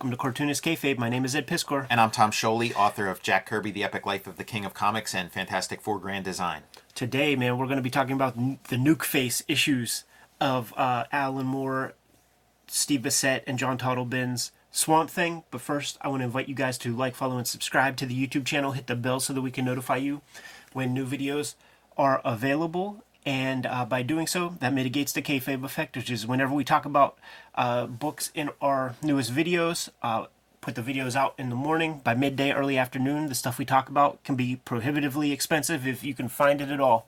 welcome to Cartoonist Kayfabe. My name is Ed Piskor. And I'm Tom Scioli, author of Jack Kirby, The Epic Life of the King of Comics, and Fantastic Four Grand Design. Today, man, we're going to be talking about the Nuke Face issues of uh, Alan Moore, Steve Bissette, and John Totleben's Swamp Thing. But first, I want to invite you guys to like, follow, and subscribe to the YouTube channel. Hit the bell so that we can notify you when new videos are available. And uh, by doing so, that mitigates the kayfabe effect, which is whenever we talk about uh, books in our newest videos, uh, put the videos out in the morning. By midday, early afternoon, the stuff we talk about can be prohibitively expensive if you can find it at all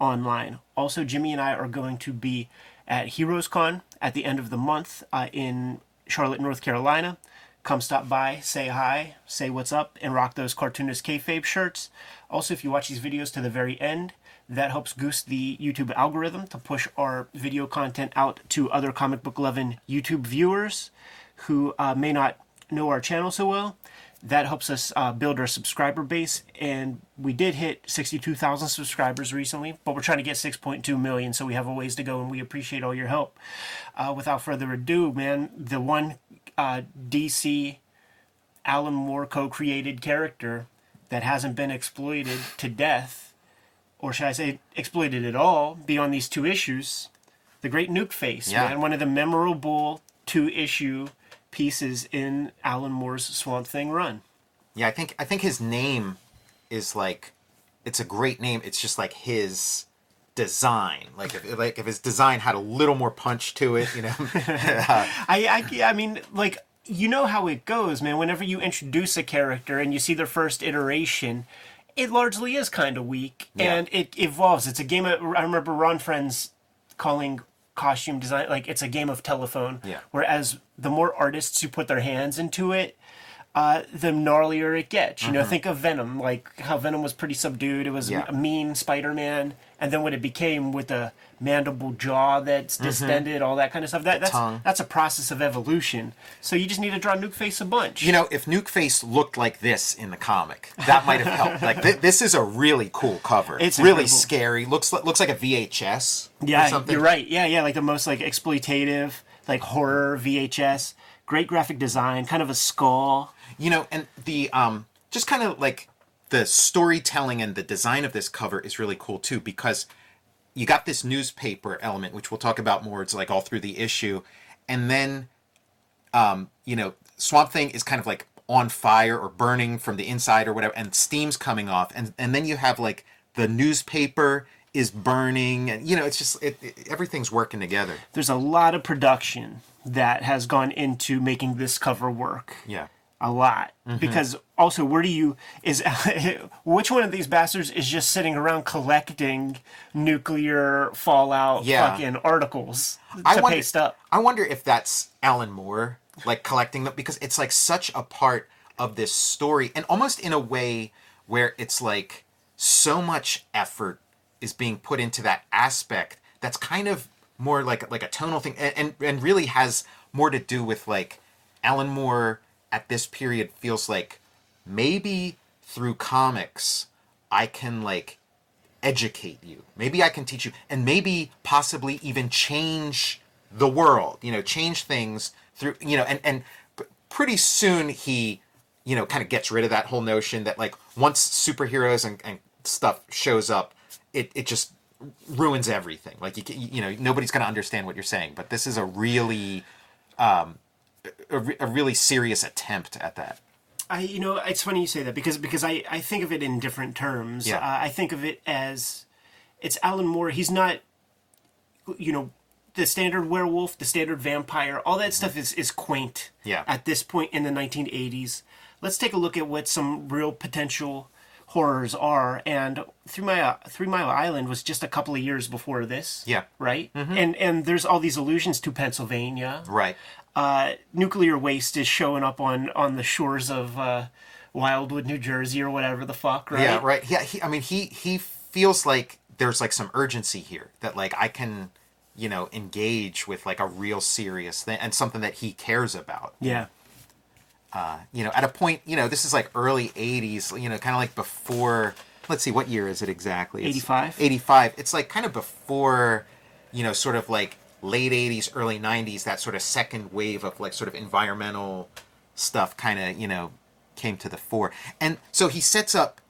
online. Also, Jimmy and I are going to be at Heroes Con at the end of the month uh, in Charlotte, North Carolina. Come stop by, say hi, say what's up, and rock those cartoonist kayfabe shirts. Also, if you watch these videos to the very end, that helps goose the YouTube algorithm to push our video content out to other comic book loving YouTube viewers who uh, may not know our channel so well. That helps us uh, build our subscriber base, and we did hit 62,000 subscribers recently, but we're trying to get 6.2 million, so we have a ways to go, and we appreciate all your help. Uh, without further ado, man, the one uh, DC Alan Moore co-created character that hasn't been exploited to death, or should I say exploited at all, beyond these two issues, the Great Nuke Face, Yeah. man, one of the memorable two-issue pieces in Alan Moore's Swamp Thing run. Yeah, I think I think his name is like it's a great name. It's just like his design. Like if like if his design had a little more punch to it, you know. I, I, I mean, like, you know how it goes, man. Whenever you introduce a character and you see their first iteration, it largely is kind of weak Yeah. and it evolves. It's a game of, I remember Ron Frenz calling costume design like it's a game of telephone. Yeah. Whereas the more artists who put their hands into it, uh, the gnarlier it gets. You know, think of Venom, like how Venom was pretty subdued. It was Mm-hmm. Yeah. a mean Spider-Man, and then what it became with the mandible jaw that's distended, all that kind of stuff. That, that's Mm-hmm. tongue. that's a process of evolution. So you just need to draw Nuke Face a bunch. you know, if Nuke Face looked like this in the comic, that might have helped. Like th- this is a really cool cover. It's really incredible. scary. Looks like looks like a VHS. or yeah, you're right. Yeah, yeah, like the most like exploitative, like horror VHS. Great graphic design, kind of a skull. you know and the um just kind of like the storytelling and the design of this cover is really cool too because you got this newspaper element which we'll talk about more it's like all through the issue and then um you know swamp thing is kind of like on fire or burning from the inside or whatever and steam's coming off and and then you have like the newspaper is burning and you know it's just it, it- everything's working together There's a lot of production that has gone into making this cover work. yeah a lot Mm-hmm. because also where do you is which one of these bastards is just sitting around collecting nuclear fallout Yeah. fucking articles to I wonder, paste up I wonder if that's Alan Moore, like collecting them, because it's like such a part of this story, and almost in a way where it's like so much effort is being put into that aspect that's kind of more like like a tonal thing, and and, and really has more to do with like Alan Moore at this period feels like maybe through comics I can like educate you. Maybe I can teach you, and maybe possibly even change the world. You know, change things through. You know, and and pretty soon he, you know, kind of gets rid of that whole notion that like once superheroes and, and stuff shows up, it it just ruins everything. Like you you know nobody's gonna understand what you're saying. But this is a really um a, re- a really serious attempt at that. I, you know, it's funny you say that because because I, I think of it in different terms. Yeah. Uh, I think of it as it's Alan Moore. He's not, you know, the standard werewolf, the standard vampire. All that stuff is is quaint. Yeah. At this point in the 1980s, let's take a look at what some real potential horrors are. And Three Mile Three Mile Island was just a couple of years before this. Yeah. Right. And and there's all these allusions to Pennsylvania Right. Uh, nuclear waste is showing up on on the shores of uh, Wildwood, New Jersey, or whatever the fuck, right? Yeah, right. Yeah, he, I mean, he he feels like there's like some urgency here that like I can, you know, engage with like a real serious thing and something that he cares about. Yeah. You know, at a point, you know, this is like early '80s. You know, kind of like before. Let's see, what year is it exactly? 85? 85. It's like kind of before, you know, sort of like late '80s, early '90s. That sort of second wave of like sort of environmental stuff kind of you know came to the fore and so he sets up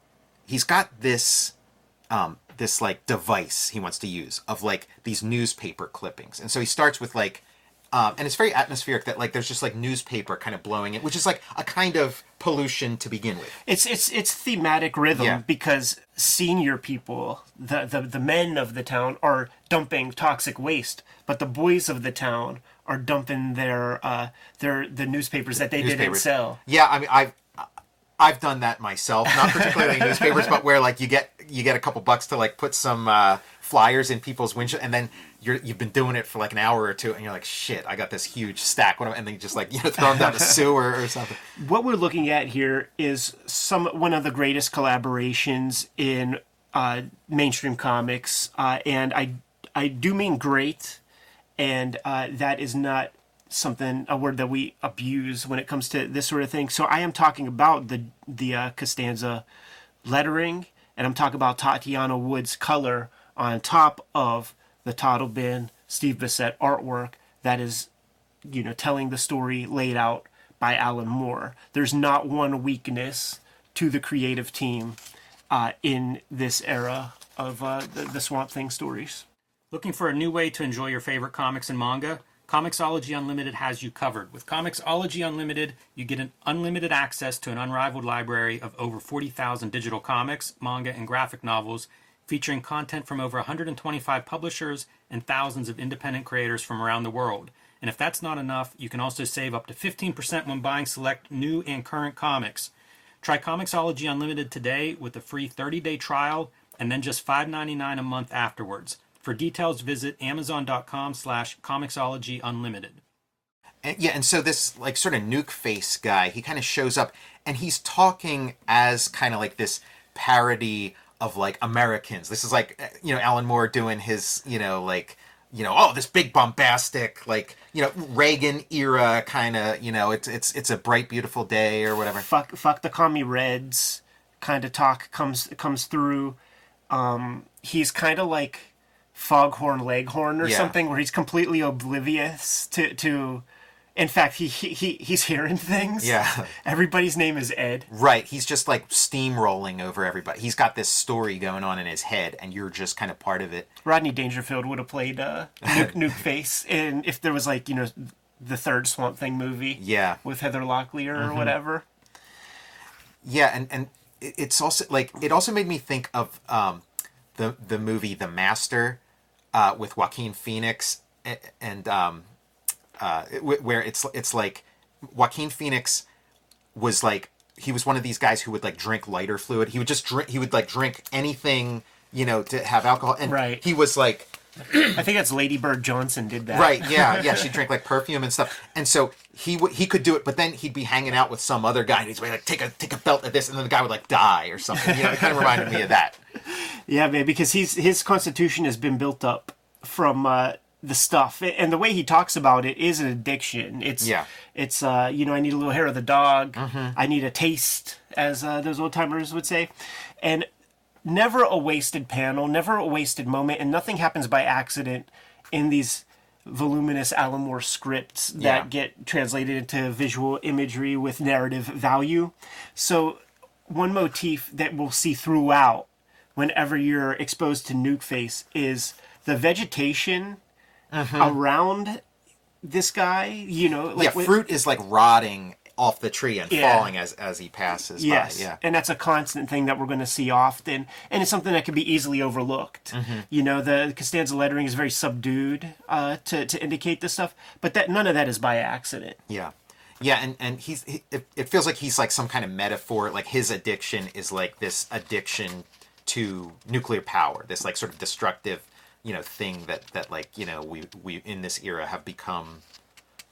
he's got this um this like device he wants to use of like these newspaper clippings and so he starts with like um, and it's very atmospheric that like there's just like newspaper kind of blowing it which is like a kind of pollution to begin with It's it's it's thematic rhythm Yeah. because senior people, the, the the men of the town, are dumping toxic waste, but the boys of the town are dumping their uh their the newspapers that they didn't sell. Yeah, I mean, I've I've done that myself. Not particularly newspapers, but where like you get you get a couple bucks to like put some uh, flyers in people's windshield, and then you're you've been doing it for like an hour or two, and you're like, shit, I got this huge stack. What am I-" and then you just like you know throw them down the sewer or something. What we're looking at here is some one of the greatest collaborations in uh, mainstream comics, uh, and I I do mean great, and uh, that is not something a word that we abuse when it comes to this sort of thing. So I am talking about the the uh, Costanza lettering, and I'm talking about Tatiana Wood's color on top of the Totleben Steve Bissette artwork that is you know telling the story laid out by Alan Moore. There's not one weakness to the creative team uh, in this era of uh, the, the Swamp Thing stories. Looking for a new way to enjoy your favorite comics and manga? Comixology Unlimited has you covered. With Comixology Unlimited, you get an unlimited access to an unrivaled library of over 40,000 digital comics, manga, and graphic novels featuring content from over 125 publishers and thousands of independent creators from around the world. And if that's not enough, you can also save up to 15% when buying select new and current comics. Try Comixology Unlimited today with a free 30-day trial and then just $5.99 a month afterwards. For details, visit amazon.com slash Comixology Unlimited. And, yeah, and so this like sort of nuke face guy, he kind of shows up, and he's talking as kind of like this parody of like Americans. This is like uh, you know Alan Moore doing his you know like you know oh this big bombastic like you know Reagan era kind of you know it's it's it's a bright beautiful day or whatever. Fuck, fuck the commie Reds kind of talk comes comes through. Um, he's kind of like Foghorn Leghorn or Yeah. something, where he's completely oblivious to to. In fact, he he, he he's hearing things. Yeah. Everybody's name is Ed. Right, he's just like steamrolling over everybody. He's got this story going on in his head, and you're just kind of part of it. Rodney Dangerfield would have played uh, Nuke, Nuke Face, and if there was like you know the third Swamp Thing movie, Yeah. with Heather Locklear or whatever. Yeah, and and it- it's also like it also made me think of um, the the movie The Master uh, with Joaquin Phoenix a- and um, uh, where it's it's like Joaquin Phoenix was like he was one of these guys who would like drink lighter fluid. He would just drink. He would like drink anything you know to have alcohol, and Right. he was like I think that's Lady Bird Johnson did that. Right. Yeah. Yeah. She drank like perfume and stuff, and so he would he could do it, but then he'd be hanging out with some other guy, and he's like, take a take a belt at this, and then the guy would like die or something. You know, it kind of reminded me of that. Yeah, man, because he's his constitution has been built up from uh, the stuff, and the way he talks about it is an addiction. It's Yeah. it's uh, you know, I need a little hair of the dog. I need a taste, as uh, those old timers would say, and never a wasted panel, never a wasted moment, and nothing happens by accident in these voluminous Alan Moore scripts that Yeah. get translated into visual imagery with narrative value. So one motif that we'll see throughout whenever you're exposed to Nuke Face is the vegetation mm-hmm. around this guy. You know, like yeah, with- fruit is like rotting off the tree and Yeah. falling as as he passes Yes, by. Yeah. and that's a constant thing that we're going to see often, and it's something that can be easily overlooked. Mm-hmm. You know, the Costanza lettering is very subdued uh, to to indicate this stuff, but that none of that is by accident. Yeah. Yeah, and and he's he, it, it feels like he's like some kind of metaphor. Like his addiction is like this addiction to nuclear power. This like sort of destructive, you know, thing that that like you know we we in this era have become,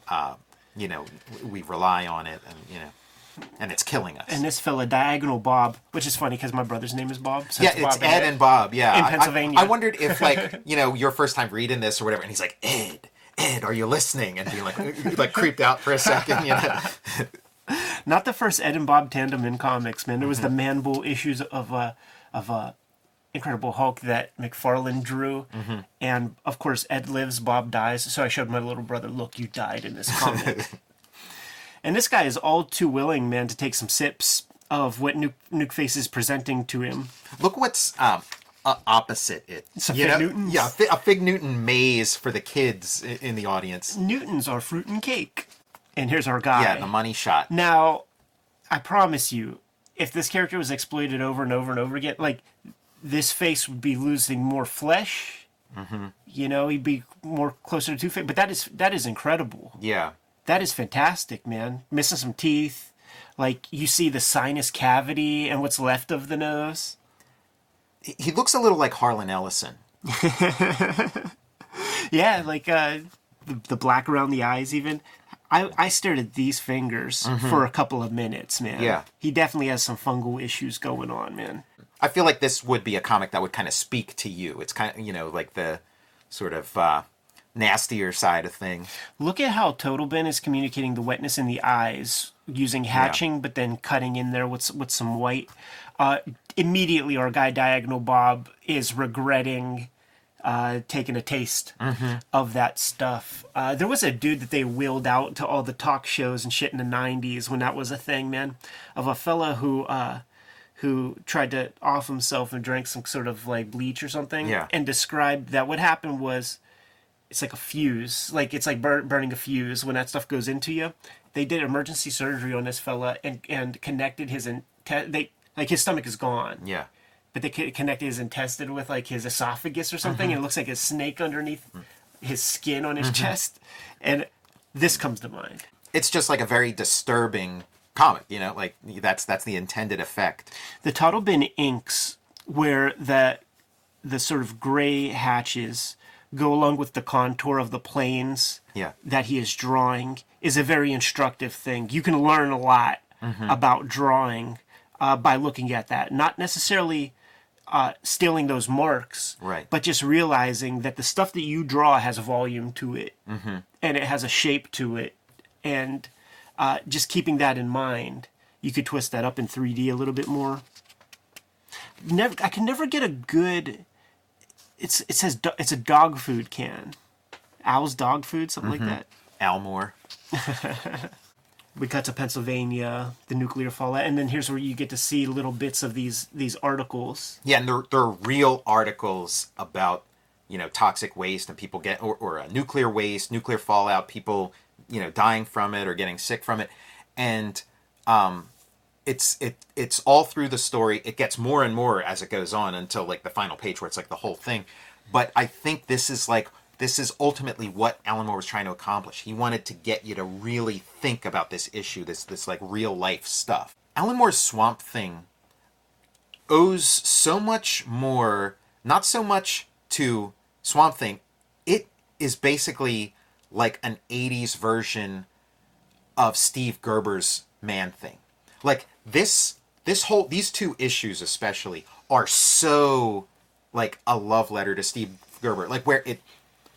uh, you know, we rely on it, and you know, and it's killing us. And this fella, Diagonal Bob, which is funny because my brother's name is Bob. So yeah, it's it's Bob Ed and Bob. Yeah, In I- I- Pennsylvania. I, wondered if like you know your first time reading this or whatever, and he's like Ed. Ed, are you listening? And being like, like creeped out for a second, you know. Not the first Ed and Bob tandem in comics, man. There was Mm-hmm. the Man Bull issues of uh, of uh, Incredible Hulk that McFarlane drew, Mm-hmm. and of course Ed lives, Bob dies. So I showed my little brother, "Look, you died in this comic." And this guy is all too willing, man, to take some sips of what Nuke, Nuke Face is presenting to him. Look what's um, uh, opposite it. Some You Fig know? Newtons? Yeah, a Fi- Fig Newton maze for the kids in the audience. Newtons are fruit and cake. And here's our guy. Yeah, the money shot. Now, I promise you, if this character was exploited over and over and over again, like this face would be losing more flesh. Mm-hmm. You know, he'd be more closer to Two Face. But that is that is incredible. Yeah. That is fantastic, man. Missing some teeth, like you see the sinus cavity and what's left of the nose. He- looks a little like Harlan Ellison. Yeah, like uh, the the black around the eyes, even. I, I stared at these fingers for a couple of minutes, man. Mm-hmm. Yeah. He definitely has some fungal issues going on, man. I feel like this would be a comic that would kind of speak to you. It's kind of, you know, like the sort of uh, nastier side of things. Look at how Totleben is communicating the wetness in the eyes using hatching, but then cutting in there with with some white. Uh, immediately, our guy Diagonal Bob is regretting uh, taking a taste of that stuff. Uh, there was a dude that they wheeled out to all the talk shows and shit in the '90s when that was a thing, man, of a fella who. Uh, who tried to off himself and drank some sort of like bleach or something Yeah. and described that what happened was it's like a fuse like it's like bur- burning a fuse when that stuff goes into you. They did emergency surgery on this fella and and connected his in- te- they like his stomach is gone. Yeah. but they connected his intestine with like his esophagus or something mm-hmm. and it looks like a snake underneath mm. his skin on his mm-hmm. chest. And this comes to mind. It's just like a very disturbing comic, you know, like that's that's the intended effect. the Totleben inks where the the sort of gray hatches go along with the contour of the planes Yeah. that he is drawing is a very instructive thing. You can learn a lot about drawing uh, by looking at that, not necessarily uh, stealing those marks, Right. but just realizing that the stuff that you draw has a volume to it and it has a shape to it, and uh, just keeping that in mind, you could twist that up in 3D a little bit more. Never, I can never get a good. It's it says do- it's a dog food can, Owl's dog food, something like that. Almore. We cut to Pennsylvania, the nuclear fallout, and then here's where you get to see little bits of these these articles. Yeah, and they're, they're real articles about, you know, toxic waste and people get, or, or uh, nuclear waste, nuclear fallout, people, you know, dying from it or getting sick from it. And um, it's it it's all through the story. It gets more and more as it goes on until like the final page where it's like the whole thing. But I think this is like this is ultimately what Alan Moore was trying to accomplish. He wanted to get you to really think about this issue, this this like real life stuff. Alan Moore's Swamp Thing owes so much more, not so much to Swamp Thing. It is basically like an 80s version of Steve Gerber's Man Thing. Like this this whole these two issues especially are so like a love letter to Steve Gerber. Like where it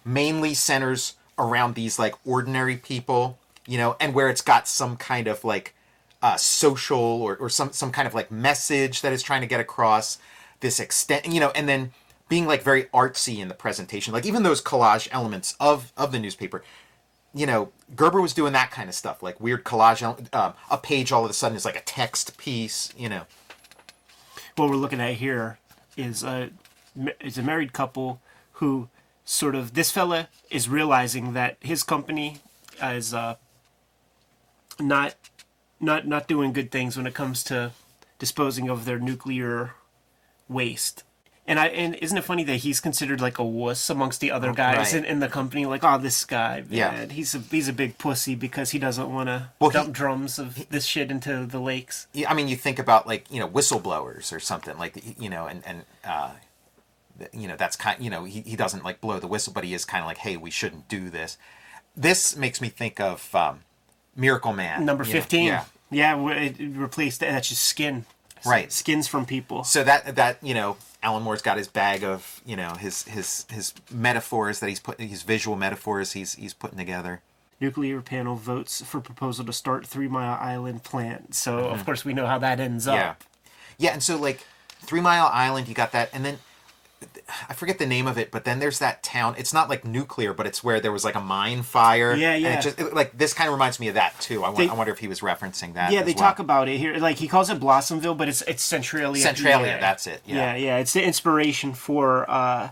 mainly centers around these like ordinary people, you know, and where it's got some kind of like uh, social or, or some some kind of like message that it's trying to get across this extent you know and then being like very artsy in the presentation like even those collage elements of of the newspaper you know gerber was doing that kind of stuff like weird collage um, a page all of a sudden is like a text piece you know what we're looking at here is a is a married couple who sort of this fella is realizing that his company is uh, not not not doing good things when it comes to disposing of their nuclear waste. And I and isn't it funny that he's considered like a wuss amongst the other guys Right. in, in the company? Like, oh, this guy, Yeah. he's a he's a big pussy because he doesn't want to Well, he- dump drums of this shit into the lakes. Yeah, I mean, you think about like you know whistleblowers or something like you know, and and uh, you know that's kind. You know, he he doesn't like blow the whistle, but he is kind of like, hey, we shouldn't do this. This makes me think of um, Miracle Man, Number you know, 15. yeah, Yeah, it replaced. That's just skin. Right. Skins from people. so that that you know, Alan Moore's got his bag of you know his his his metaphors that he's putting his visual metaphors he's he's putting together. Nuclear panel votes for proposal to start Three Mile Island plant. So, of course, we know how that ends Mm-hmm. Yeah, up. yeah, and so like Three Mile Island, you got that, and then I forget the name of it, but then there's that town. It's not like nuclear, but it's where there was like a mine fire. Yeah, and it yeah. just it- like this kind of reminds me of that too. I, They- I wonder if he was referencing that. Yeah, they well. talk about it here. Like he calls it Blossomville, but it's it's Centralia. Centralia, PA. that's it, yeah. yeah, yeah. It's the inspiration for uh,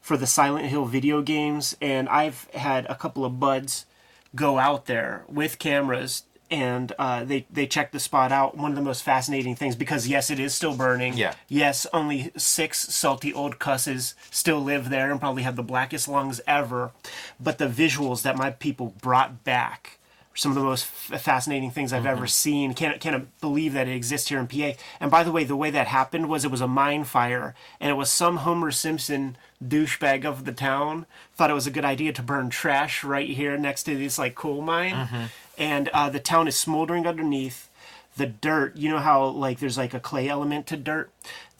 for the Silent Hill video games, and I've had a couple of buds go out there with cameras. And uh, they they check the spot out. One of the most fascinating things, because yes, it is still burning. Yeah. Yes, only six salty old cusses still live there and probably have the blackest lungs ever. But the visuals that my people brought back are some of the most f- fascinating things I've ever seen. Can't can't believe that it exists here in PA. And by the way, the way that happened was it was a mine fire, and it was some Homer Simpson douchebag of the town thought it was a good idea to burn trash right here next to this like coal mine, and uh, the town is smoldering underneath. The dirt you know how like there's like a clay element to dirt?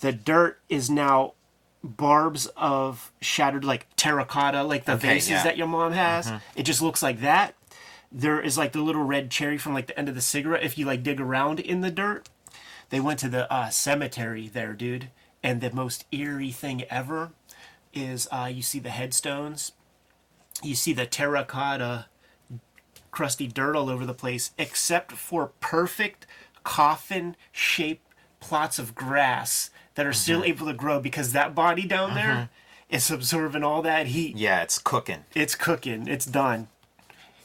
The dirt is now barbs of shattered like terracotta like the Okay, vases yeah. that your mom has. It just looks like that. There is like the little red cherry from like the end of the cigarette. If you like dig around in the dirt they went to the uh, cemetery there dude. And the most eerie thing ever is uh, you see the headstones. You see the terracotta crusty dirt all over the place, except for perfect coffin shaped plots of grass that are still able to grow because that body down there is absorbing all that heat. Yeah, it's cooking. It's cooking, it's done.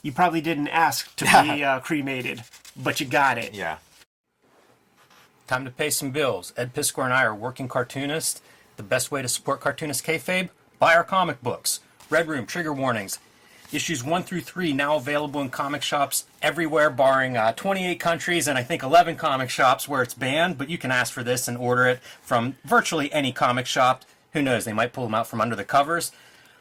You probably didn't ask to be uh, cremated, but you got it. Yeah. Time to pay some bills. Ed Piskor and I are working cartoonists. The best way to support cartoonist kayfabe? Buy our comic books. Red Room, Trigger Warnings. Issues 1 through 3 now available in comic shops everywhere, barring uh, 28 countries and I think 11 comic shops where it's banned. But you can ask for this and order it from virtually any comic shop. Who knows? They might pull them out from under the covers.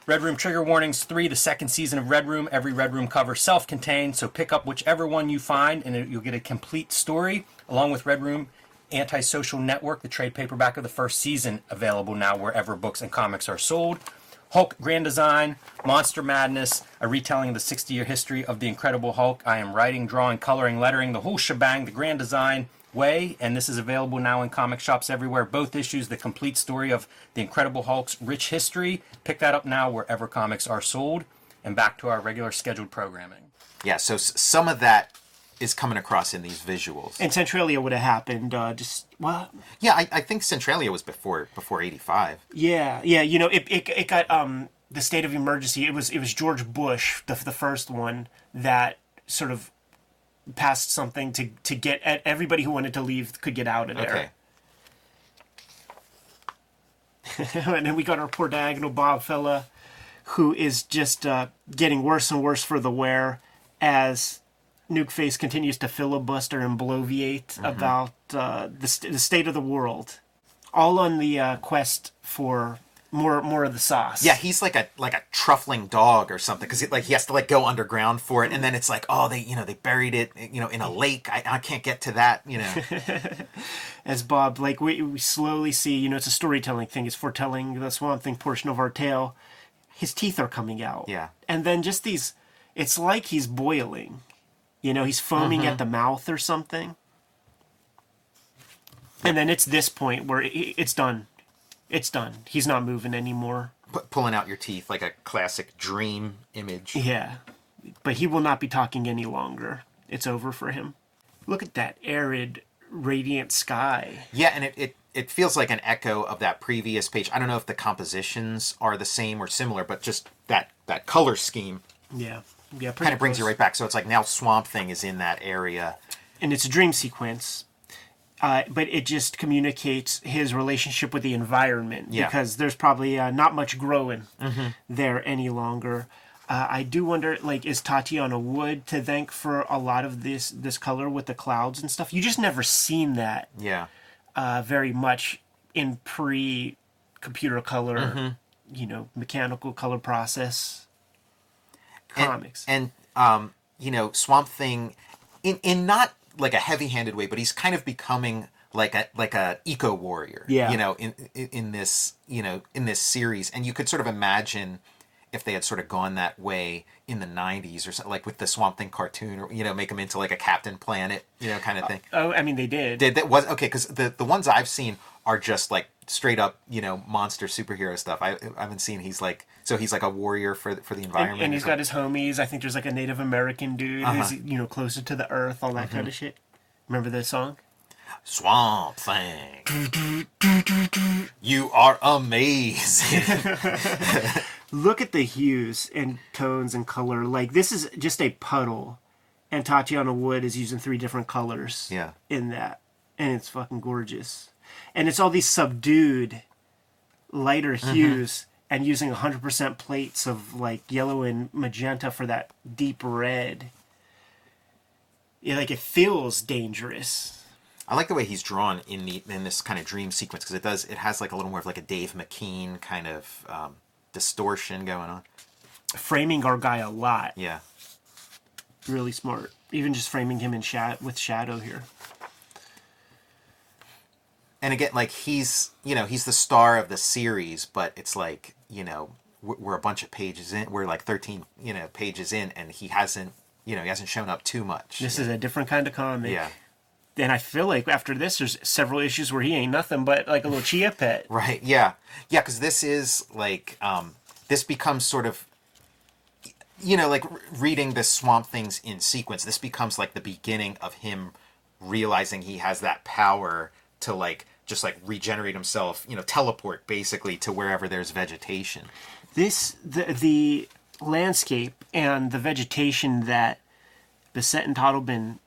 Red Room Trigger Warnings 3, the second season of Red Room. Every Red Room cover self contained, so pick up whichever one you find and you'll get a complete story, along with Red Room Antisocial Network, the trade paperback of the first season, available now wherever books and comics are sold. Hulk Grand Design, Monster Madness, a retelling of the 60 year history of the Incredible Hulk. I am writing, drawing, coloring, lettering, the whole shebang, the Grand Design way, and this is available now in comic shops everywhere. Both issues, the complete story of the Incredible Hulk's rich history. Pick that up now wherever comics are sold. And back to our regular scheduled programming. Yeah, so some of that is coming across in these visuals. And Centralia would have happened. Uh, just well, yeah, I, I think Centralia was before before eighty five. yeah, yeah. You know, it, it, it got um the state of emergency. It was it was George Bush, the the first one that sort of passed something to to get at everybody who wanted to leave could get out of there. Okay. and then we got our poor diagonal Bob fella, who is just uh, getting worse and worse for the wear as Nuke Face continues to filibuster and bloviate about uh, the, st- the state of the world, all on the uh, quest for more more of the sauce. Yeah, he's like a like a truffling dog or something because like he has to like go underground for it, and then it's like oh they you know they buried it you know in a lake. I, I can't get to that you know. as Bob, like we, we slowly see, you know, it's a storytelling thing. It's foretelling the Swamp Thing portion of our tale. His teeth are coming out. Yeah. And then just these, it's like he's boiling. You know, he's foaming Mm-hmm. at the mouth or something. And then it's this point where it's done. It's done. He's not moving anymore. Pu- pulling out your teeth like a classic dream image. Yeah. But he will not be talking any longer. It's over for him. Look at that arid, radiant sky. Yeah, and it, it it feels like an echo of that previous page. I don't know if the compositions are the same or similar, but just that that color scheme Yeah. Yeah. kind of brings you right back. So it's like now Swamp Thing is in that area. and it's a dream sequence. Uh, but it just communicates his relationship with the environment Yeah. because there's probably uh, not much growing there any longer. Uh, I do wonder, like, is Tatiana Wood to thank for a lot of this this color with the clouds and stuff? You just never seen that Yeah. uh, very much in pre computer color, you know, mechanical color process comics. And, um, you know, Swamp Thing in in not like a heavy-handed way, but he's kind of becoming like a like a eco warrior. Yeah. You know, in, in in this, you know, in this series and you could sort of imagine if they had sort of gone that way in the 90s or something like with the Swamp Thing cartoon or you know, make him into like a Captain Planet, you know, kind of thing. oh, I mean, they did. Did that was okay because the the ones I've seen are just like straight up, you know, monster superhero stuff. I, I haven't seen he's like so he's like a warrior for for the environment. And, and he's got his homies. I think there's like a Native American dude Uh-huh. who's you know closer to the earth, all that kind of shit. Remember the song? Swamp Thing. you are amazing. Look at the hues and tones and color. Like this is just a puddle, and Tatiana Wood is using three different colors. Yeah. In that, and it's fucking gorgeous, and it's all these subdued, lighter Mm-hmm. hues, and using 100% plates of like yellow and magenta for that deep red. Yeah, like it feels dangerous. I like the way he's drawn in the in this kind of dream sequence because it does it has like a little more of like a Dave McKean kind of um, distortion going on. Framing our guy a lot. Yeah. Really smart. Even just framing him in sha- with shadow here. And again like he's you know he's the star of the series but it's like you know we're, a bunch of pages in we're like 13 you know pages in and he hasn't you know he hasn't shown up too much This is a different kind of comic. yeah And I feel like after this, there's several issues where he ain't nothing but like a little chia pet. right yeah yeah because this is like um this becomes sort of you know like reading the swamp things in sequence this becomes like the beginning of him realizing he has that power to like just like regenerate himself you know teleport basically to wherever there's vegetation This the the landscape and the vegetation that Bissette and Totleben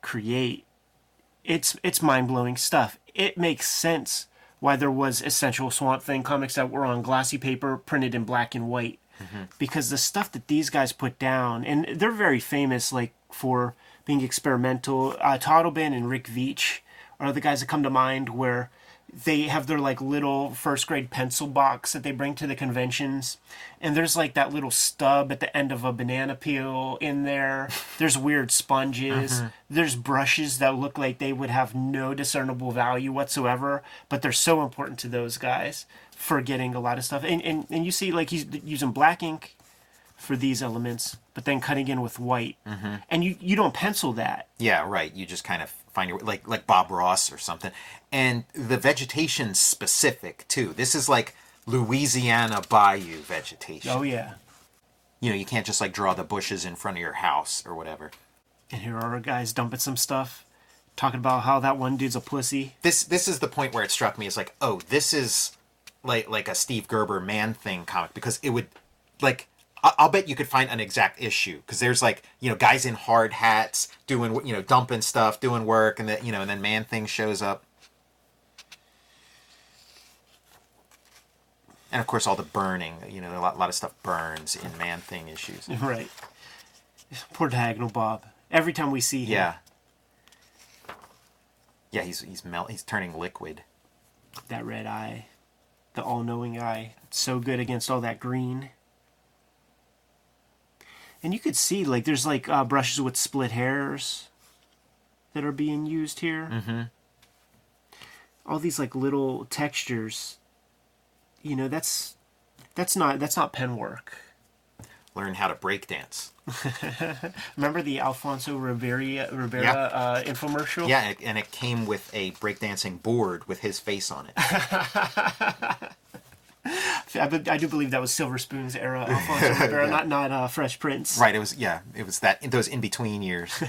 create. It's it's mind blowing stuff. It makes sense why there was essential Swamp Thing comics that were on glossy paper printed in black and white. Because the stuff that these guys put down, and they're very famous, like for being experimental. Uh, Totleben and Rick Veitch are the guys that come to mind where they have their like little first grade pencil box that they bring to the conventions and there's like that little stub at the end of a banana peel in there. There's weird sponges. Uh-huh. There's brushes that look like they would have no discernible value whatsoever but they're so important to those guys for getting a lot of stuff. And and, and you see like he's using black ink for these elements but then cutting in with white mm-hmm. and you you don't pencil that Yeah, right. You just kind of find your like like Bob Ross or something. And the vegetation specific too. This is like Louisiana bayou vegetation. oh yeah You know, you can't just like draw the bushes in front of your house or whatever. And here are our guys dumping some stuff, talking about how that one dude's a pussy. This this is the point where it struck me as like, oh, this is like like a Steve Gerber man thing comic because it would like I'll bet you could find an exact issue because there's like you know guys in hard hats doing you know dumping stuff, doing work, and then you know and then man thing shows up. And of course, all the burning. You know, a lot, lot of stuff burns in Man Thing issues. Right. Poor diagonal Bob. Every time we see him. Yeah. Yeah, he's he's melt. He's turning liquid. That red eye. The all knowing eye. So good against all that green. And you could see, like, there's like uh, brushes with split hairs that are being used here. Mm-hmm. All these like little textures. You know, that's that's not that's not pen work. Learn how to break dance. Remember the Alfonso Ribeiro, Rivera Yeah. uh, infomercial? Yeah, and- and it came with a breakdancing board with his face on it. I, I do believe that was Silver Spoon's era. Alfonso Ribeiro, not not uh, Fresh Prince. right. It was yeah. It was that those in between years.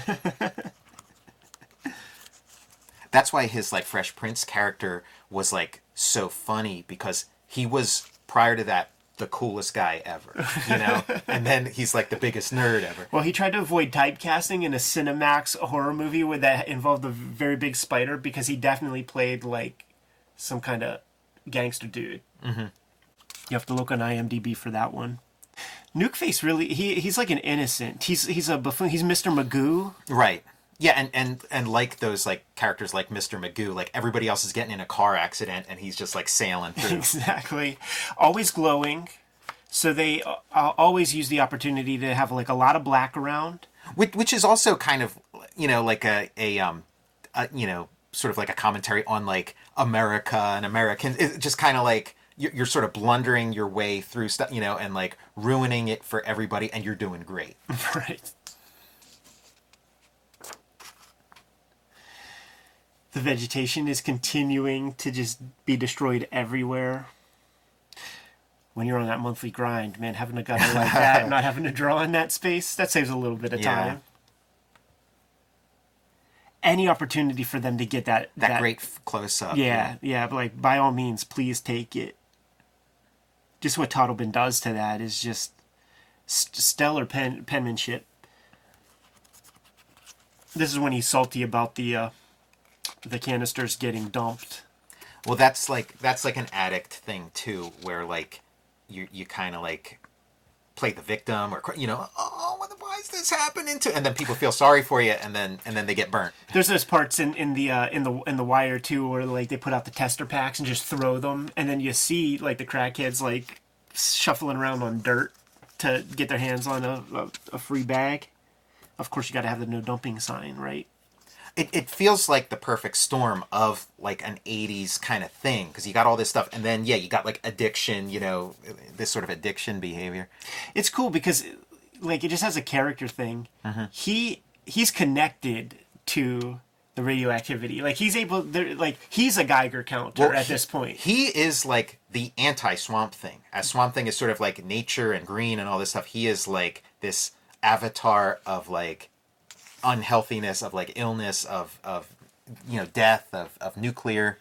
That's why his like Fresh Prince character was like so funny because he was prior to that the coolest guy ever, you know, and then he's like the biggest nerd ever. Well, he tried to avoid typecasting in a Cinemax horror movie where that involved a very big spider because he definitely played like some kind of gangster dude. Mm-hmm. You have to look on IMDb for that one. Nukeface really he he's like an innocent. He's he's a buffoon. He's Mr. Magoo. Right. Yeah, and, and and like those like characters like Mr. Magoo, like everybody else is getting in a car accident and he's just like sailing through. Exactly. Always glowing. So they uh, always use the opportunity to have like a lot of black around. which, which is also kind of you know like a, a um a, you know sort of like a commentary on like america and americans it's just kind of like you're, you're sort of blundering your way through stuff you know and like ruining it for everybody and you're doing great right. the vegetation is continuing to just be destroyed everywhere. When you're on that monthly grind, man, having a gutter like that, not having to draw in that space, that saves a little bit of Yeah. time. Any opportunity for them to get that That, great close up. yeah, yeah, but like by all means, please take it. Just what Totleben does to that is just st- stellar pen- penmanship. This is when he's salty about the uh, the canisters getting dumped. Well, that's like that's like an addict thing too, where like you you kind of like play the victim or you know oh why is this happening to and then people feel sorry for you and then and then they get burnt. There's those parts in, in the uh, in the in the wire too, where like they put out the tester packs and just throw them, and then you see like the crackheads like shuffling around on dirt to get their hands on a, a, a free bag. Of course, you got to have the no dumping sign, right? It it feels like the perfect storm of like an '80s kind of thing because you got all this stuff and then yeah you got like addiction, you know this sort of addiction behavior. It's cool because like it just has a character thing. Mm-hmm. He he's connected to the radioactivity. Like he's able, like he's a Geiger counter Well, at he- this point. He is like the anti Swamp Thing. As Swamp Thing is sort of like nature and green and all this stuff, he is like this avatar of like unhealthiness, of like illness, of of you know death, of of nuclear.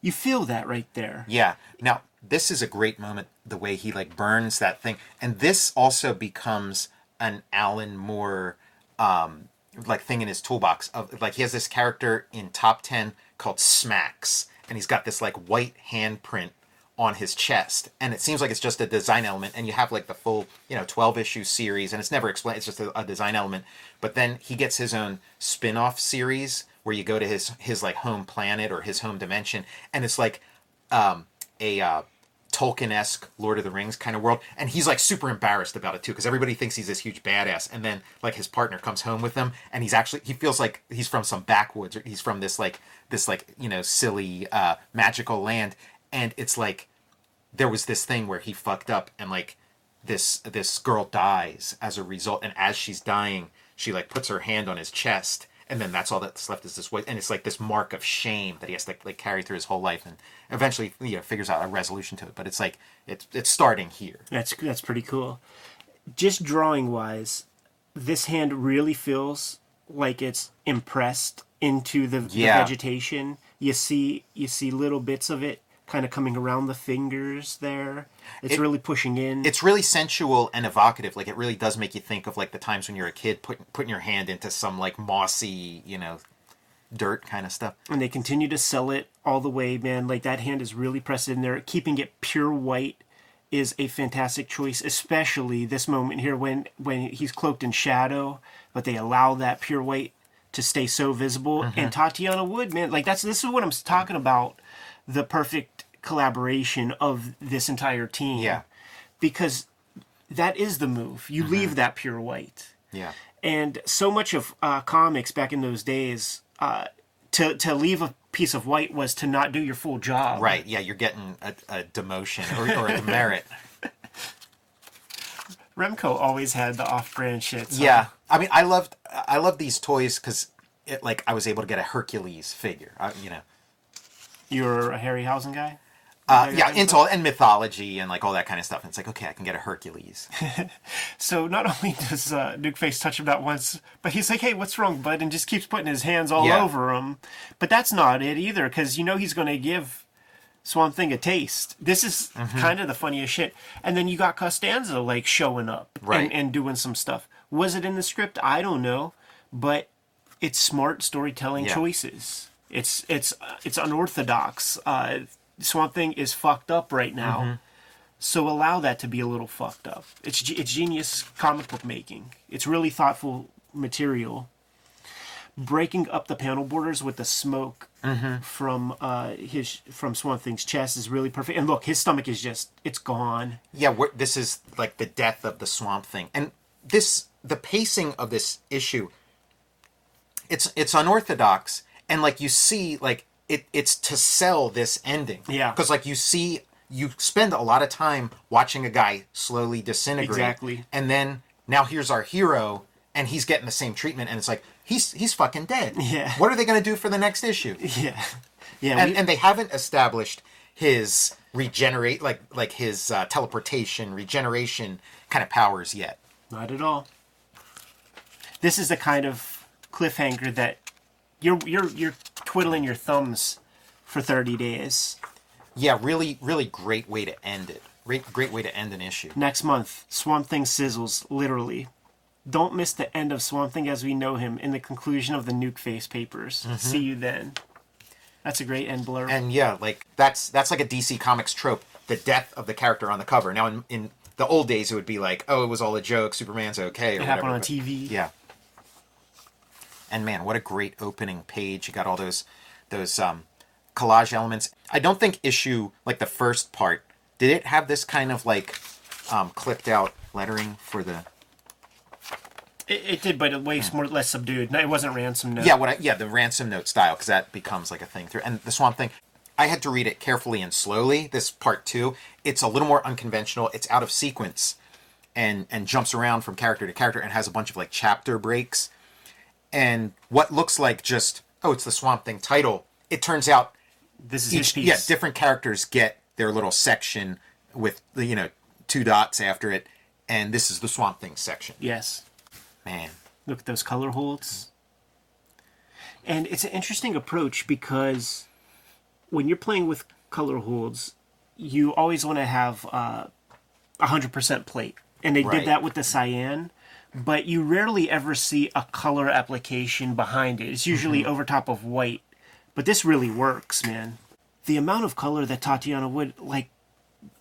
You feel that right there. Yeah. Now this is a great moment. The way he like burns that thing, and this also becomes an Alan Moore um like thing in his toolbox of like he has this character in top 10 called Smax and he's got this like white handprint on his chest and it seems like it's just a design element and you have like the full you know 12 issue series and it's never explained it's just a, a design element but then he gets his own spin-off series where you go to his his like home planet or his home dimension and it's like um a uh Tolkien-esque Lord of the Rings kind of world, and he's like super embarrassed about it too because everybody thinks he's this huge badass, and then like his partner comes home with him, and he's actually he feels like he's from some backwoods or he's from this like this like you know silly uh, magical land, and it's like there was this thing where he fucked up and like this this girl dies as a result, and as she's dying, she like puts her hand on his chest. And then that's all that's left is this way, and it's like this mark of shame that he has to like carry through his whole life, and eventually you know figures out a resolution to it. But it's like it's it's starting here. That's that's pretty cool. Just drawing wise, this hand really feels like it's impressed into the, the vegetation. You see you see little bits of it kind of coming around the fingers there. It's It- really pushing in. It's really sensual and evocative. Like it really does make you think of like the times when you're a kid putting putting your hand into some like mossy you know dirt kind of stuff. and they continue to sell it all the way, man. Like that hand is really pressed in there. Keeping it pure white is a fantastic choice, especially this moment here when when he's cloaked in shadow, but they allow that pure white to stay so visible. Mm-hmm. And Tatiana Wood, man, like that's this is what I'm talking about. The perfect collaboration of this entire team. Yeah. Because that is the move. You leave that pure white Yeah. and so much of uh, comics back in those days uh, to to leave a piece of white was to not do your full job Right. Yeah. You're getting a, a demotion or, or a demerit. remco always had the off-brand shit so- Yeah, I mean, I loved I loved these toys because it like I was able to get a Hercules figure. I, you know, you're a harryhausen guy uh, yeah, into all, and mythology and like all that kind of stuff. And it's like, okay, I can get a Hercules. so not only does uh, Nuke Face touch him that once, but he's like, "Hey, what's wrong, bud?" and just keeps putting his hands all Yeah. over him. But that's not it either, because you know he's going to give Swamp Thing a taste. This is Mm-hmm. kind of the funniest shit. And then you got Costanza like showing up Right. and, and doing some stuff. Was it in the script? I don't know, but it's smart storytelling Yeah. choices. It's it's uh, it's unorthodox. Uh, Swamp Thing is fucked up right now. Mm-hmm. So allow that to be a little fucked up. It's it's genius comic book making. It's really thoughtful material. Breaking up the panel borders with the smoke Mm-hmm. from uh, his from Swamp Thing's chest is really perfect. And look, his stomach is just it's gone. yeah, this is like the death of the Swamp Thing, and this the pacing of this issue. It's it's unorthodox, and like you see, like it it's to sell this ending. Yeah. because like you see, you spend a lot of time watching a guy slowly disintegrate. Exactly. and then now here's our hero, and he's getting the same treatment, and it's like he's he's fucking dead. Yeah. What are they going to do for the next issue? Yeah, yeah. And we- and they haven't established his regenerate like like his uh, teleportation, regeneration kind of powers yet. Not at all. This is the kind of cliffhanger that you're you're you're twiddling your thumbs for 30 days. Yeah, really really great way to end it. Great great way to end an issue. Next month, Swamp Thing sizzles literally. Don't miss the end of Swamp Thing as we know him in the conclusion of the Nuke Face papers. Mm-hmm. See you then. That's a great end blurb. And yeah, like that's that's like a DC Comics trope, the death of the character on the cover. Now in in the old days it would be like, oh, it was all a joke, Superman's okay or it happened whatever, on TV. Yeah. And man, what a great opening page. You got all those those um collage elements. I don't think issue like the first part, did it have this kind of like um clipped out lettering for the It, it did, but it way more less subdued. No, it wasn't ransom note. Yeah, what I, yeah, the ransom note style because that becomes like a thing through. And the Swamp Thing, I had to read it carefully and slowly. This part two, it's a little more unconventional. It's out of sequence, and and jumps around from character to character and has a bunch of like chapter breaks. And what looks like just oh, it's the Swamp Thing title. It turns out This is each piece. yeah different characters get their little section with the you know two dots after it, and this is the Swamp Thing section. Yes. Man, Look at those color holds. And it's an interesting approach because when you're playing with color holds, you always want to have uh, 100% plate. And they Right. did that with the cyan, but you rarely ever see a color application behind it. It's usually Mm-hmm. over top of white. But this really works, man. The amount of color that Tatjana would like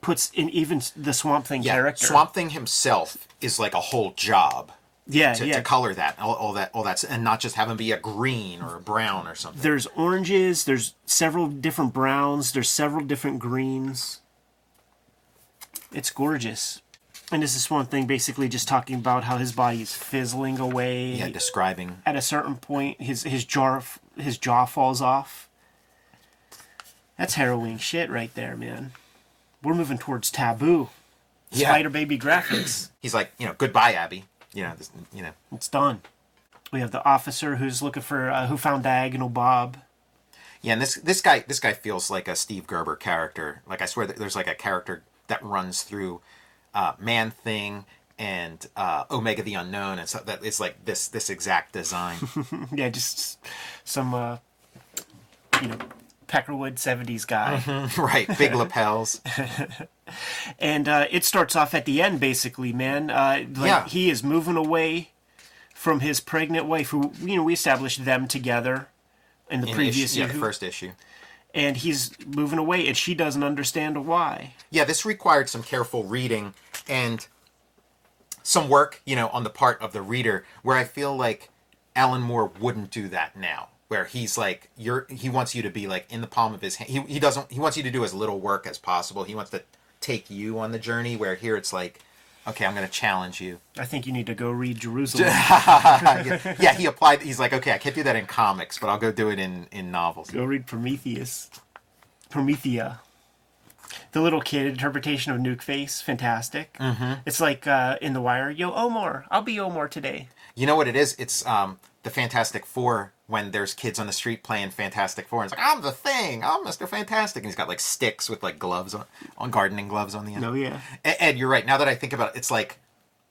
puts in even the Swamp Thing yeah, character. Swamp Thing himself is like a whole job. yeah, to, yeah. to color that all, all that all that's and not just have them be a green or a brown or something there's oranges there's several different browns there's several different greens it's gorgeous and this is one thing basically just talking about how his body is fizzling away. Yeah describing. At a certain point his his jaw his jaw falls off. That's harrowing shit right there man. We're moving towards taboo. Yeah. spider baby graphics. He's like you know goodbye abby. You know this, you know. It's done. We have the officer who's looking for uh, who found diagonal bob. Yeah and this this guy this guy feels like a steve gerber character. Like i swear that there's like a character that runs through uh man thing and uh omega the unknown and so that it's like this this exact design yeah, just some uh, you know Peckerwood '70s guy, right big lapels and uh, it starts off at the end basically, man. Uh, like Yeah. he is moving away from his pregnant wife, who you know we established them together in the in previous issue, yeah the first issue and he's moving away, and she doesn't understand why. yeah, this required some careful reading and some work, you know, on the part of the reader, where I feel like Alan Moore wouldn't do that now. Where he's like, you're, he wants you to be like in the palm of his hand. He, he doesn't, he wants you to do as little work as possible. He wants to take you on the journey. Where here it's like, okay, I'm going to challenge you. I think you need to go read Jerusalem. yeah, he applied. He's like, okay, I can't do that in comics, but I'll go do it in in novels. go read Prometheus, Promethea. The little kid interpretation of Nuke Face, fantastic. Mm-hmm. It's like uh, in The Wire. Yo, Omar, I'll be Omar today. You know what it is? It's um the Fantastic Four when there's kids on the street playing Fantastic Four. And it's like I'm the thing. I'm Mister Fantastic, and he's got like sticks with like gloves on, on gardening gloves on the end. Oh yeah. Ed, you're right. Now that I think about it, it's like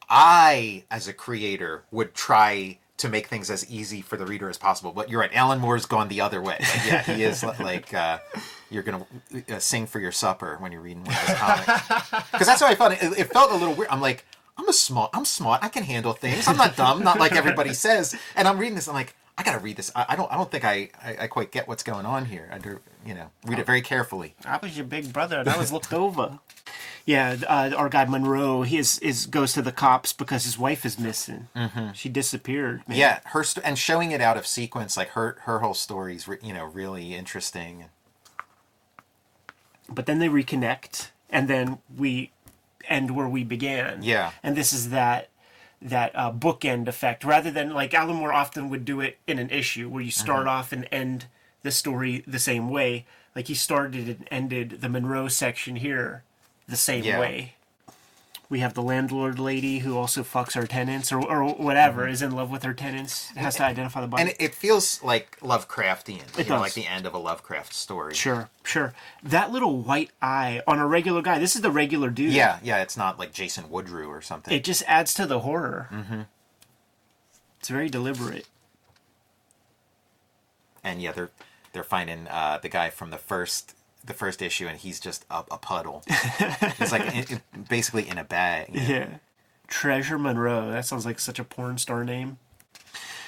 I, as a creator, would try to make things as easy for the reader as possible. But you're right. Alan Moore's gone the other way. Like, yeah, he is like uh, you're gonna uh, sing for your supper when you're reading one of his comics. Because that's how I felt. It, it felt a little weird. I'm like. I'm a smart. I'm smart. I can handle things. I'm not dumb. Not like everybody says. And I'm reading this. I'm like, I gotta read this. I, I don't. I don't think I, I. I quite get what's going on here. I do. You know, read it very carefully. I was your big brother, and I was looked over. Yeah, uh, our guy Monroe, he is, is goes to the cops because his wife is missing. Mm-hmm. She disappeared. Man. Yeah, her st- and showing it out of sequence, like her her whole story is, re- you know, really interesting. But then they reconnect, and then we end where we began. Yeah. And this is that that uh, bookend effect, rather than like Alan Moore often would do it in an issue where you start Mm-hmm. off and end the story the same way. Like he started and ended the Monroe section here the same Yeah. way. We have the landlord lady who also fucks her tenants or, or whatever, is in love with her tenants, has to identify the body. And it, feels like Lovecraftian. It you know, does. like the end of a Lovecraft story. Sure, sure. That little white eye on a regular guy. This is the regular dude. Yeah, yeah. It's not like Jason Woodrue or something. It just adds to the horror. Mm-hmm. It's very deliberate. and yeah, they're they're finding uh, the guy from the first the first issue, and he's just a, a puddle. it's like in, in- basically in a bag. you know? Yeah. Treasure Monroe. That sounds like such a porn star name.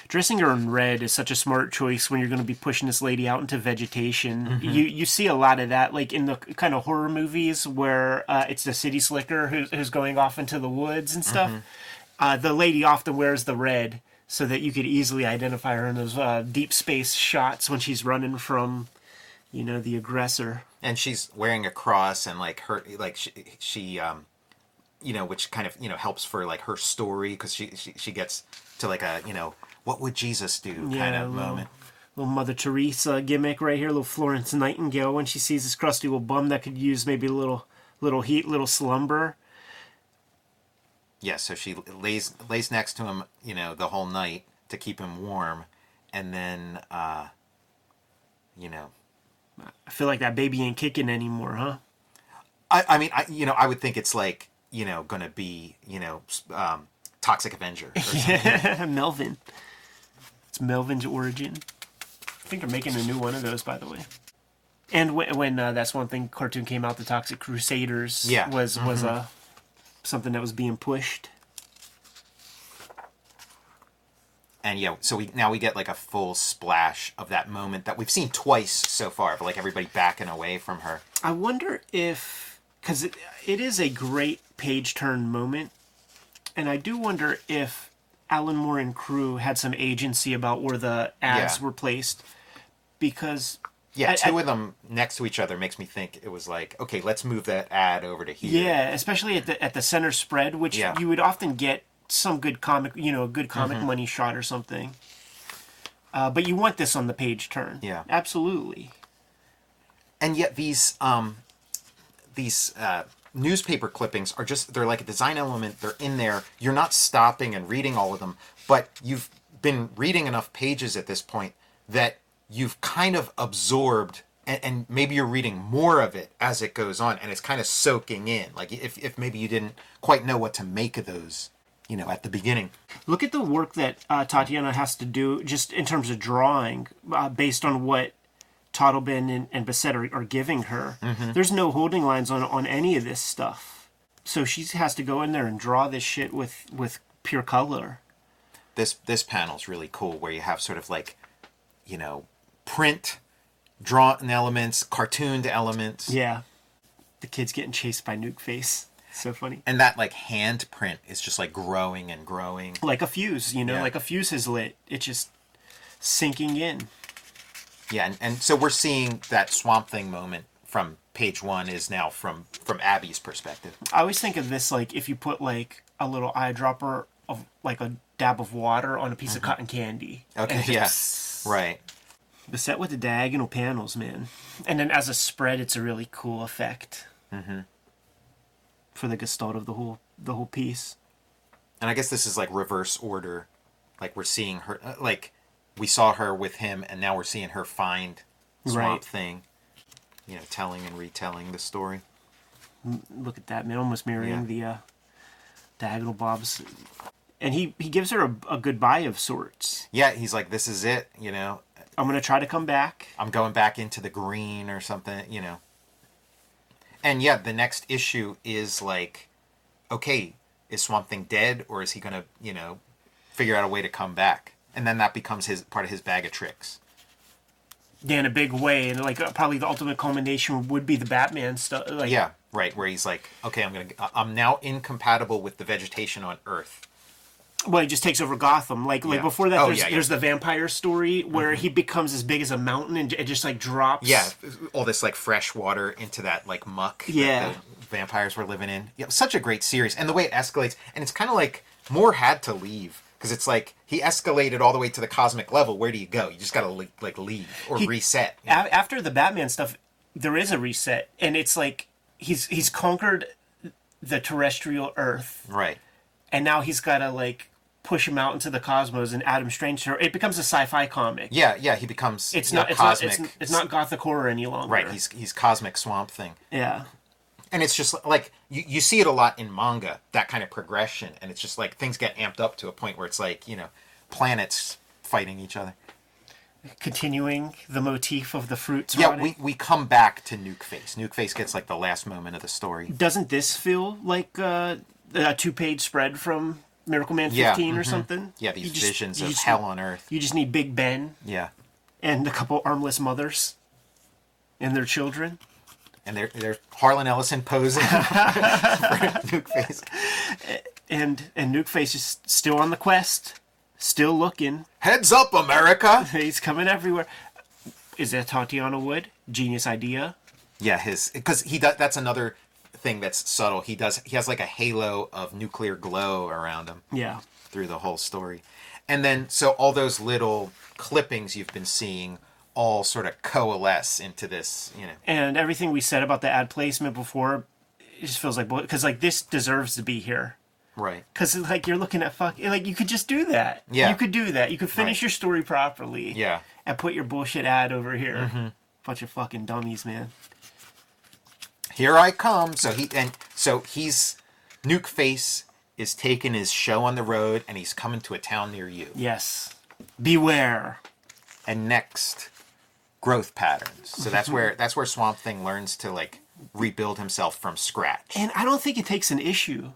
Dressing her in red is such a smart choice when you're going to be pushing this lady out into vegetation. You you see a lot of that, like in the kind of horror movies where uh, it's the city slicker who's, who's going off into the woods and stuff. Uh, the lady often wears the red so that you could easily identify her in those uh, deep space shots when she's running from, you know, the aggressor. And she's wearing a cross and like her like she, she um you know which kind of you know helps for like her story because she, she she gets to like a you know what would jesus do kind Yeah, of little- moment little Mother Teresa gimmick right here, little Florence Nightingale when she sees this crusty little bum that could use maybe a little little heat, little slumber. yeah so she lays lays next to him you know the whole night to keep him warm and then uh you know I feel like that baby ain't kicking anymore, huh? i i mean i you know i would think it's like you know gonna be you know um toxic avenger something. Melvin. It's Melvin's origin. I think they're making a new one of those, by the way. And when, when uh, that's one thing cartoon came out, the Toxic Crusaders Yeah. was was uh, something that was being pushed. And yeah so we now we get like a full splash of that moment that we've seen twice so far but like everybody backing away from her I wonder if because it, it is a great page turn moment, and I do wonder if Alan Moore and crew had some agency about where the ads Yeah. were placed, because yeah I- two I- of them next to each other makes me think it was like okay let's move that ad over to here yeah, especially at the at the center spread, which Yeah. you would often get some good comic, you know, a good comic Mm-hmm. money shot or something. Uh, but you want this on the page turn, Yeah. absolutely. and yet these um these uh newspaper clippings are just they're like a design element they're in there you're not stopping and reading all of them but you've been reading enough pages at this point that you've kind of absorbed and, and maybe you're reading more of it as it goes on and it's kind of soaking in like if, if maybe you didn't quite know what to make of those you know at the beginning Look at the work that uh, Tatjana has to do just in terms of drawing, uh, based on what Totleben and, and Bissette are, are giving her. There's no holding lines on, on any of this stuff. So she has to go in there and draw this shit with, with pure color. this this panel's really cool where you have sort of like you know print drawn elements cartooned elements Yeah. The kid's getting chased by Nuke Face. So funny. and that like handprint is just like growing and growing Like a fuse, you know, Yeah. like a fuse is lit. It's just sinking in. yeah and, and so we're seeing that swamp thing moment from page one is now from from abby's perspective I always think of this like if you put like a little eyedropper of like a dab of water on a piece of cotton candy. okay Yes. yeah right The set with the diagonal panels, man. And then as a spread, it's a really cool effect. Mm-hmm. For the gestalt of the whole the whole piece. and i guess this is like reverse order like we're seeing her uh, like we saw her with him and now we're seeing her find swamp Right. thing you know telling and retelling the story Look at that, man! Almost mirroring Yeah. the uh, diagonal bobs. And he he gives her a, a goodbye of sorts. yeah he's like this is it you know I'm gonna try to come back. i'm going back into the green or something you know and yeah the next issue is like okay is swamp thing dead or is he gonna you know figure out a way to come back and then that becomes his part of his bag of tricks Yeah, in a big way, and like uh, probably the ultimate culmination would be the Batman stuff. Like, yeah right where he's like okay i'm gonna i'm now incompatible with the vegetation on earth well, he just takes over Gotham. Like like before that, Oh, there's, yeah, yeah. there's the vampire story where mm-hmm. he becomes as big as a mountain and it just like drops. yeah all this like fresh water into that like muck that Yeah. the vampires were living in yeah such a great series and the way it escalates and it's kind of like moore had to leave because it's like he escalated all the way to the cosmic level where do you go you just gotta like, like leave or He- reset A- after the Batman stuff, there is a reset, and it's like he's he's conquered the terrestrial Earth, Right. and now he's got to like push him out into the cosmos. And Adam Strange, it becomes a sci-fi comic. Yeah, yeah. He becomes It's you know, not. It's cosmic. not. It's, it's not gothic horror any longer. right. He's he's cosmic swamp thing. yeah. and it's just like you, you see it a lot in manga that kind of progression and it's just like things get amped up to a point where it's like you know planets fighting each other Continuing the motif of the fruits. yeah we, we come back to nuke face nuke face gets like the last moment of the story Doesn't this feel like uh, a two-page spread from Miracleman Yeah, 15 or mm-hmm. something? yeah these just- visions of just- hell on earth You just need Big Ben yeah and a couple armless mothers and their children. and they're, they're harlan ellison posing for nuke face And and Nuke Face is still on the quest, still looking. heads up america He's coming everywhere. Is that Tatjana Wood? Genius idea. yeah his because he does that's another thing that's subtle he does he has like a halo of nuclear glow around him Yeah. through the whole story. And then, so all those little clippings you've been seeing all sort of coalesce into this, you know. And everything we said about the ad placement before, it just feels like because like this deserves to be here. Right. Because like you're looking at fuck, like you could just do that. Yeah. You could do that. You could finish Right. your story properly. Yeah. And put your bullshit ad over here. Mm-hmm. Bunch of fucking dummies, man. Here I come. So he, and so he's, Nuke Face is taking his show on the road and he's coming to a town near you. Yes. Beware. And next, growth patterns. So that's where, that's where Swamp Thing learns to like rebuild himself from scratch. And I don't think it takes an issue.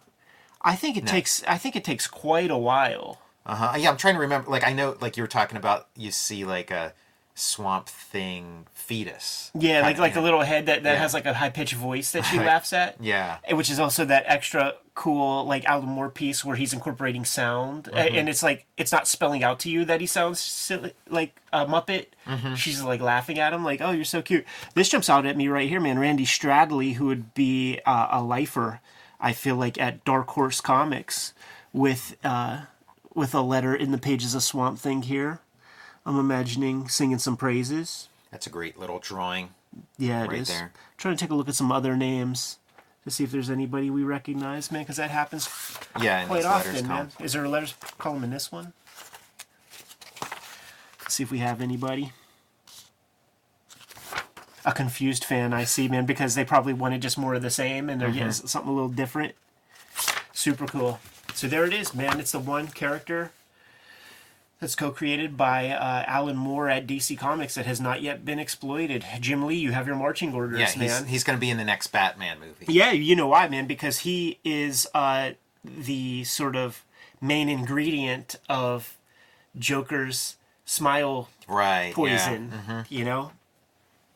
I think it takes. I think it takes quite a while. Uh huh. Yeah, I'm trying to remember. Like, I know, like you were talking about, you see like a Swamp Thing fetus. Yeah, like like the little head that, that Yeah. has like a high pitched voice that she laughs at. Yeah. Which is also that extra cool like Alan Moore piece where he's incorporating sound, Mm-hmm. and it's like it's not spelling out to you that he sounds silly, like a Muppet. Mm-hmm. She's like laughing at him, like, "Oh, you're so cute." This jumps out at me right here, man. Randy Stradley, who would be uh, a lifer, I feel like at Dark Horse Comics, with uh, with a letter in the pages of Swamp Thing here. I'm imagining singing some praises. That's a great little drawing. Yeah, it is. Right there. Trying to take a look at some other names to see if there's anybody we recognize, man, because that happens Yeah, quite often, man. Is there a letters column in this one? Let's see if we have anybody. A confused fan, I see, man, because they probably wanted just more of the same, and they're Mm-hmm. getting something a little different. Super cool. So there it is, man. It's the one character that's co-created by uh, Alan Moore at DC Comics that has not yet been exploited. Jim Lee, you have your marching orders, Yeah, he's, man. he's going to be in the next Batman movie. Yeah, you know why, man? Because he is uh, the sort of main ingredient of Joker's smile Right. poison. Yeah. Mm-hmm. You know,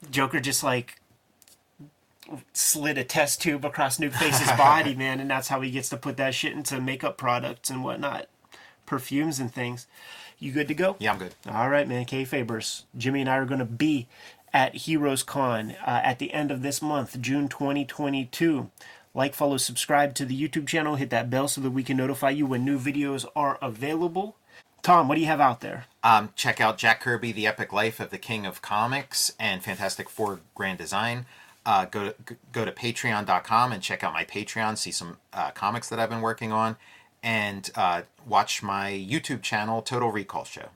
Joker just like slid a test tube across Nuke Face's body, man, and that's how he gets to put that shit into makeup products and whatnot, perfumes and things. You good to go? Yeah, I'm good. All right, man. Kayfabers. Jimmy and I are going to be at Heroes Con uh, at the end of this month, June 2022. Like, follow, subscribe to the YouTube channel. Hit that bell so that we can notify you when new videos are available. Tom, what do you have out there? Um, check out Jack Kirby, The Epic Life of the King of Comics, and Fantastic Four Grand Design. Uh, go to go to Patreon.com and check out my Patreon. See some uh, comics that I've been working on, and uh, watch my YouTube channel, Total Recall Show.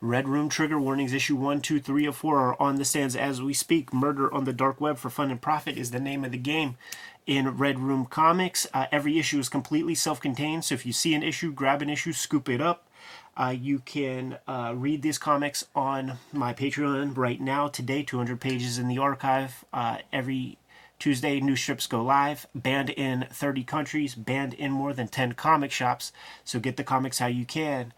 Red Room Trigger Warnings issue 1, 2, 3, or 4 are on the stands as we speak. Murder on the Dark Web for Fun and Profit is the name of the game in Red Room Comics. Uh, every issue is completely self contained, so if you see an issue, grab an issue, scoop it up. Uh, you can uh, read these comics on my Patreon right now. Today, 200 pages in the archive. Uh, every Tuesday, new strips go live. Banned in 30 countries, banned in more than 10 comic shops. So get the comics how you can.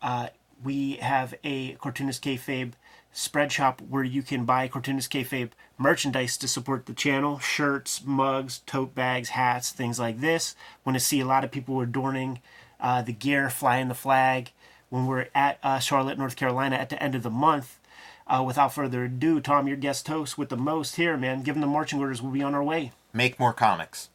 Uh, we have a Cartoonist Kayfabe spread shop where you can buy Cartoonist Kayfabe merchandise to support the channel shirts, mugs, tote bags, hats, things like this. Want to see a lot of people adorning uh, the gear, flying the flag when we're at uh, Charlotte, North Carolina at the end of the month. Uh, without further ado, Tom, your guest host with the most here, man. Given the marching orders. We'll be on our way. Make more comics.